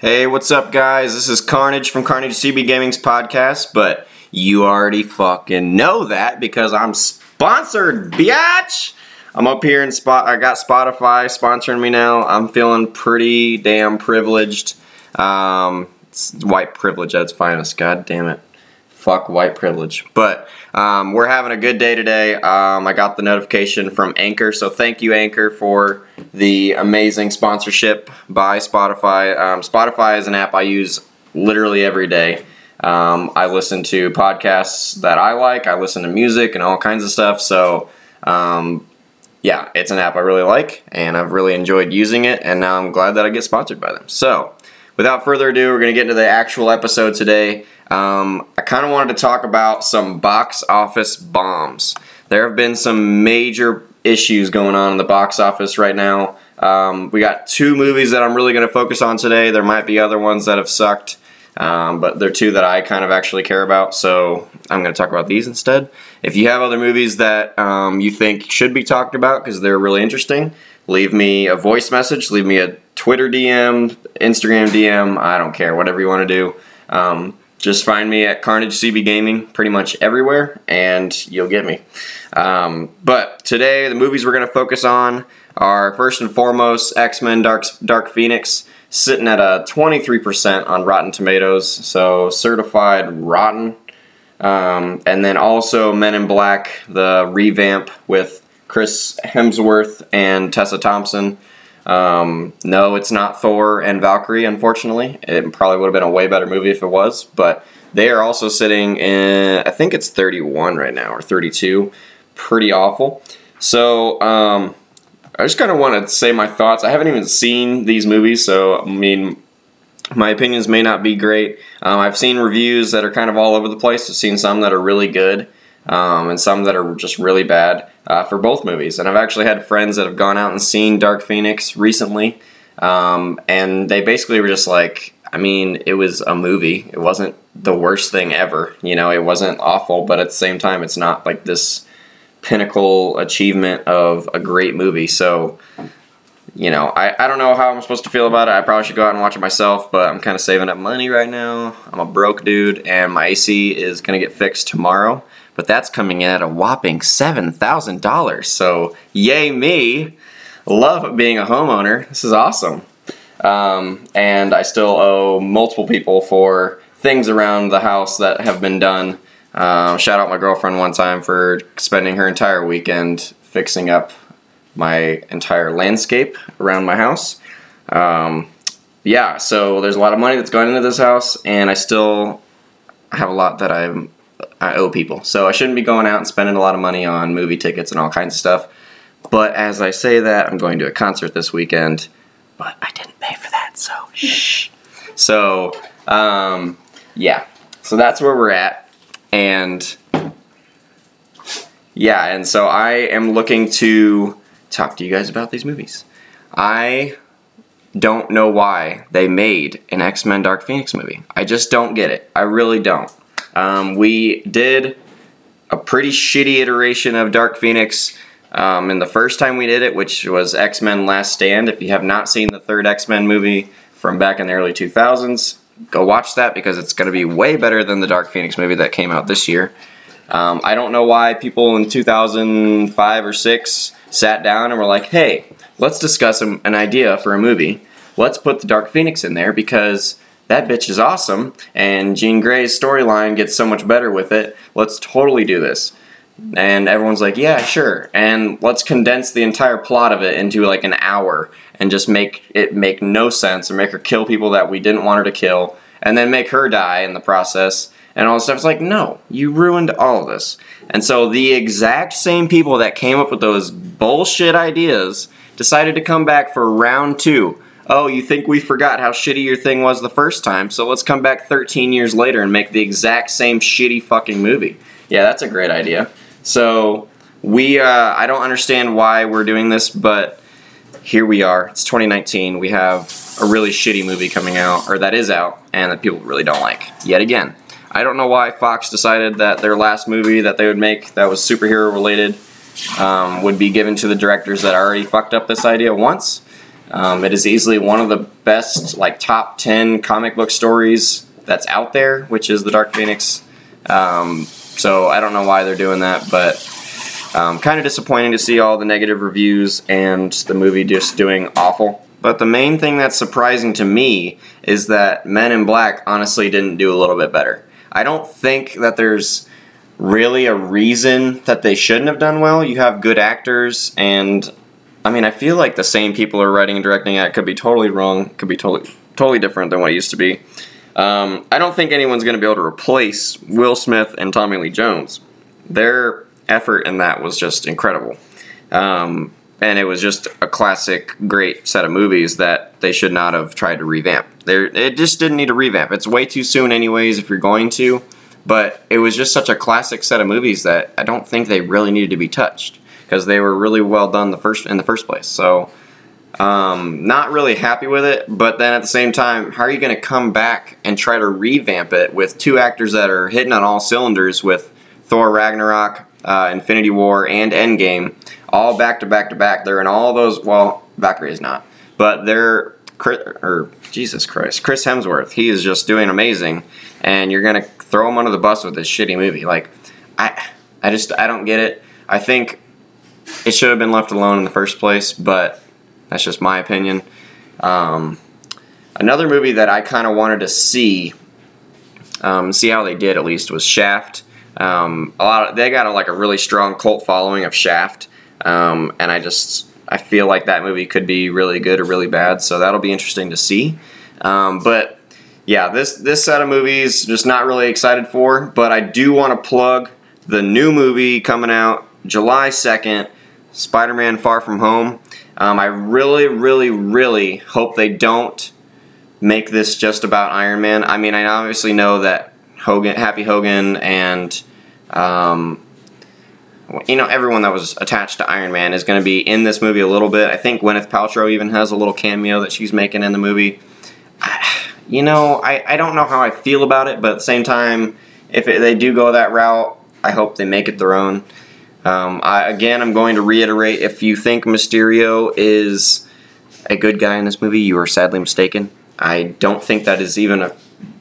Hey, what's up, guys? This is Carnage from Carnage CB Gaming's podcast, but you already fucking know that because I'm sponsored, biatch! I'm up here in spot. I got Spotify sponsoring me now. I'm feeling pretty damn privileged. Um, white privilege at its finest. God damn it. Fuck white privilege. But um, we're having a good day today. Um, I got the notification from Anchor, so thank you, Anchor, for the amazing sponsorship by Spotify. Um, Spotify is an app I use literally every day. Um, I listen to podcasts that I like, I listen to music and all kinds of stuff. So, um, yeah, it's an app I really like, and I've really enjoyed using it, and now I'm glad that I get sponsored by them. So, without further ado, we're going to get into the actual episode today. Um, I kind of wanted to talk about some box office bombs. There have been some major issues going on in the box office right now. Um, we got two movies that I'm really going to focus on today. There might be other ones that have sucked, um, but they're two that I kind of actually care about, so I'm going to talk about these instead. If you have other movies that um, you think should be talked about because they're really interesting, leave me a voice message, leave me a Twitter DM, Instagram DM, I don't care, whatever you want to do. Um, just find me at Carnage CB Gaming pretty much everywhere, and you'll get me. Um, but today, the movies we're going to focus on are first and foremost X Men Dark, Dark Phoenix, sitting at a 23% on Rotten Tomatoes, so certified rotten. Um, and then also Men in Black, the revamp with Chris Hemsworth and Tessa Thompson. Um, no, it's not Thor and Valkyrie, unfortunately. It probably would have been a way better movie if it was, but they are also sitting in, I think it's 31 right now, or 32. Pretty awful. So, um, I just kind of want to say my thoughts. I haven't even seen these movies, so, I mean, my opinions may not be great. Um, I've seen reviews that are kind of all over the place. I've seen some that are really good um, and some that are just really bad uh, for both movies. And I've actually had friends that have gone out and seen Dark Phoenix recently, um, and they basically were just like, I mean, it was a movie. It wasn't the worst thing ever. You know, it wasn't awful, but at the same time, it's not like this pinnacle achievement of a great movie. So, you know, I, I don't know how I'm supposed to feel about it. I probably should go out and watch it myself, but I'm kind of saving up money right now. I'm a broke dude, and my AC is going to get fixed tomorrow but that's coming in at a whopping $7,000. So, yay me! Love being a homeowner. This is awesome. Um, and I still owe multiple people for things around the house that have been done. Um, shout out my girlfriend one time for spending her entire weekend fixing up my entire landscape around my house. Um, yeah, so there's a lot of money that's going into this house, and I still have a lot that I'm I owe people. So I shouldn't be going out and spending a lot of money on movie tickets and all kinds of stuff. But as I say that, I'm going to a concert this weekend, but I didn't pay for that, so shh. So, um, yeah. So that's where we're at. And yeah, and so I am looking to talk to you guys about these movies. I don't know why they made an X Men Dark Phoenix movie. I just don't get it. I really don't. Um, we did a pretty shitty iteration of Dark Phoenix um, in the first time we did it, which was X Men Last Stand. If you have not seen the third X Men movie from back in the early 2000s, go watch that because it's going to be way better than the Dark Phoenix movie that came out this year. Um, I don't know why people in 2005 or 6 sat down and were like, hey, let's discuss an idea for a movie. Let's put the Dark Phoenix in there because that bitch is awesome, and Jean Grey's storyline gets so much better with it. Let's totally do this. And everyone's like, yeah, sure. And let's condense the entire plot of it into like an hour and just make it make no sense or make her kill people that we didn't want her to kill and then make her die in the process and all this stuff. It's like, no, you ruined all of this. And so the exact same people that came up with those bullshit ideas decided to come back for round two oh, you think we forgot how shitty your thing was the first time, so let's come back 13 years later and make the exact same shitty fucking movie. Yeah, that's a great idea. So, we, uh, I don't understand why we're doing this, but here we are. It's 2019. We have a really shitty movie coming out, or that is out, and that people really don't like. Yet again. I don't know why Fox decided that their last movie that they would make that was superhero related um, would be given to the directors that already fucked up this idea once. Um, it is easily one of the best, like top ten comic book stories that's out there, which is the Dark Phoenix. Um, so I don't know why they're doing that, but um, kind of disappointing to see all the negative reviews and the movie just doing awful. But the main thing that's surprising to me is that Men in Black honestly didn't do a little bit better. I don't think that there's really a reason that they shouldn't have done well. You have good actors, and I mean, I feel like the same people are writing and directing it. Could be totally wrong. Could be totally totally different than what it used to be. Um, I don't think anyone's going to be able to replace Will Smith and Tommy Lee Jones. Their effort in that was just incredible. Um, and it was just a classic, great set of movies that they should not have tried to revamp. There, it just didn't need a revamp. It's way too soon, anyways, if you're going to. But it was just such a classic set of movies that I don't think they really needed to be touched because they were really well done the first in the first place. So, um, not really happy with it. But then at the same time, how are you going to come back and try to revamp it with two actors that are hitting on all cylinders with Thor Ragnarok, uh, Infinity War, and Endgame? all back to back to back. They're in all those. Well, Valkyrie is not, but they're or Jesus Christ, Chris Hemsworth. He is just doing amazing, and you're gonna throw him under the bus with this shitty movie. Like, I, I just I don't get it. I think it should have been left alone in the first place, but that's just my opinion. Um, another movie that I kind of wanted to see, um, see how they did at least, was Shaft. Um, a lot of, they got a, like a really strong cult following of Shaft, um, and I just I feel like that movie could be really good or really bad. So that'll be interesting to see. Um, but yeah, this this set of movies just not really excited for. But I do want to plug the new movie coming out July second, Spider-Man: Far From Home. Um, I really, really, really hope they don't make this just about Iron Man. I mean, I obviously know that Hogan, Happy Hogan, and um, you know, everyone that was attached to Iron Man is going to be in this movie a little bit. I think Gwyneth Paltrow even has a little cameo that she's making in the movie. You know, I, I don't know how I feel about it, but at the same time, if it, they do go that route, I hope they make it their own. Um, I, again, I'm going to reiterate if you think Mysterio is a good guy in this movie, you are sadly mistaken. I don't think that is even a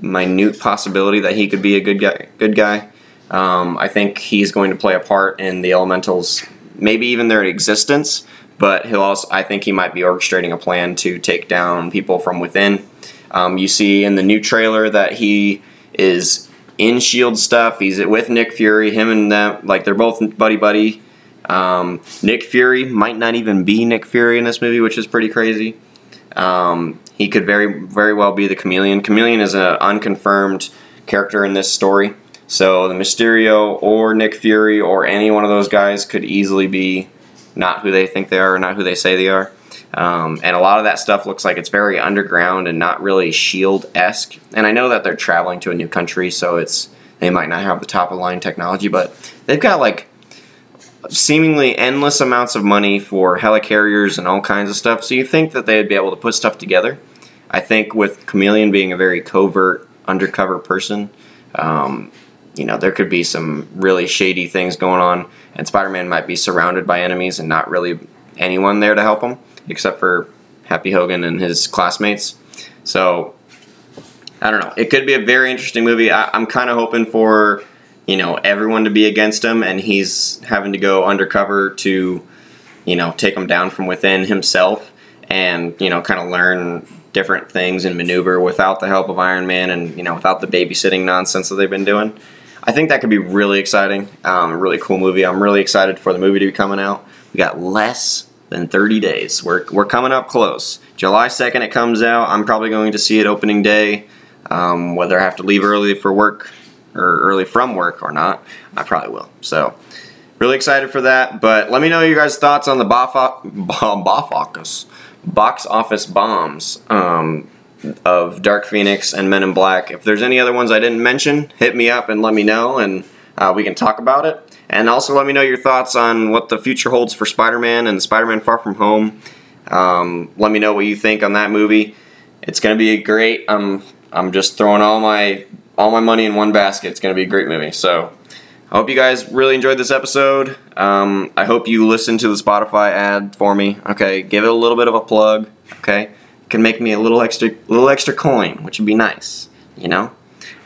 minute possibility that he could be a good guy. Good guy. Um, I think he's going to play a part in the Elementals, maybe even their existence. But he'll also, I think he might be orchestrating a plan to take down people from within. Um, you see in the new trailer that he is in Shield stuff. He's with Nick Fury. Him and them, like they're both buddy buddy. Um, Nick Fury might not even be Nick Fury in this movie, which is pretty crazy. Um, he could very very well be the Chameleon. Chameleon is an unconfirmed character in this story. So the Mysterio or Nick Fury or any one of those guys could easily be not who they think they are or not who they say they are. Um, and a lot of that stuff looks like it's very underground and not really Shield esque. And I know that they're traveling to a new country, so it's they might not have the top of line technology, but they've got like seemingly endless amounts of money for helicarriers and all kinds of stuff. So you think that they'd be able to put stuff together. I think with Chameleon being a very covert, undercover person, um, you know, there could be some really shady things going on, and Spider-Man might be surrounded by enemies and not really anyone there to help him, except for Happy Hogan and his classmates. So, I don't know. It could be a very interesting movie. I, I'm kind of hoping for, you know, everyone to be against him, and he's having to go undercover to, you know, take him down from within himself, and you know, kind of learn different things and maneuver without the help of Iron Man, and you know, without the babysitting nonsense that they've been doing. I think that could be really exciting. Um, a really cool movie. I'm really excited for the movie to be coming out. We got less than 30 days. We're, we're coming up close. July 2nd it comes out. I'm probably going to see it opening day. Um, whether I have to leave early for work or early from work or not, I probably will. So, really excited for that. But let me know your guys' thoughts on the office, box office bombs. Um, of Dark Phoenix and Men in Black. If there's any other ones I didn't mention, hit me up and let me know, and uh, we can talk about it. And also let me know your thoughts on what the future holds for Spider-Man and Spider-Man Far From Home. Um, let me know what you think on that movie. It's going to be a great. I'm I'm just throwing all my all my money in one basket. It's going to be a great movie. So I hope you guys really enjoyed this episode. Um, I hope you listened to the Spotify ad for me. Okay, give it a little bit of a plug. Okay, can make me a little extra, little extra coin, which would be nice. You know,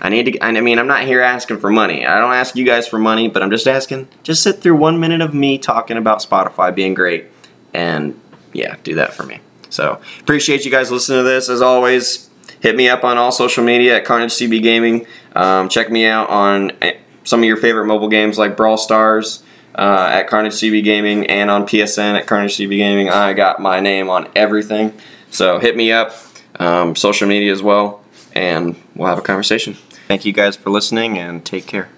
I need to. I mean, I'm not here asking for money. I don't ask you guys for money, but I'm just asking. Just sit through one minute of me talking about Spotify being great, and yeah, do that for me. So appreciate you guys listening to this. As always, hit me up on all social media at Carnage CB Gaming. Um, check me out on eh, some of your favorite mobile games like Brawl Stars uh, at Carnage CB Gaming and on PSN at Carnage CB Gaming. I got my name on everything. So hit me up, um, social media as well, and we'll have a conversation. Thank you guys for listening and take care.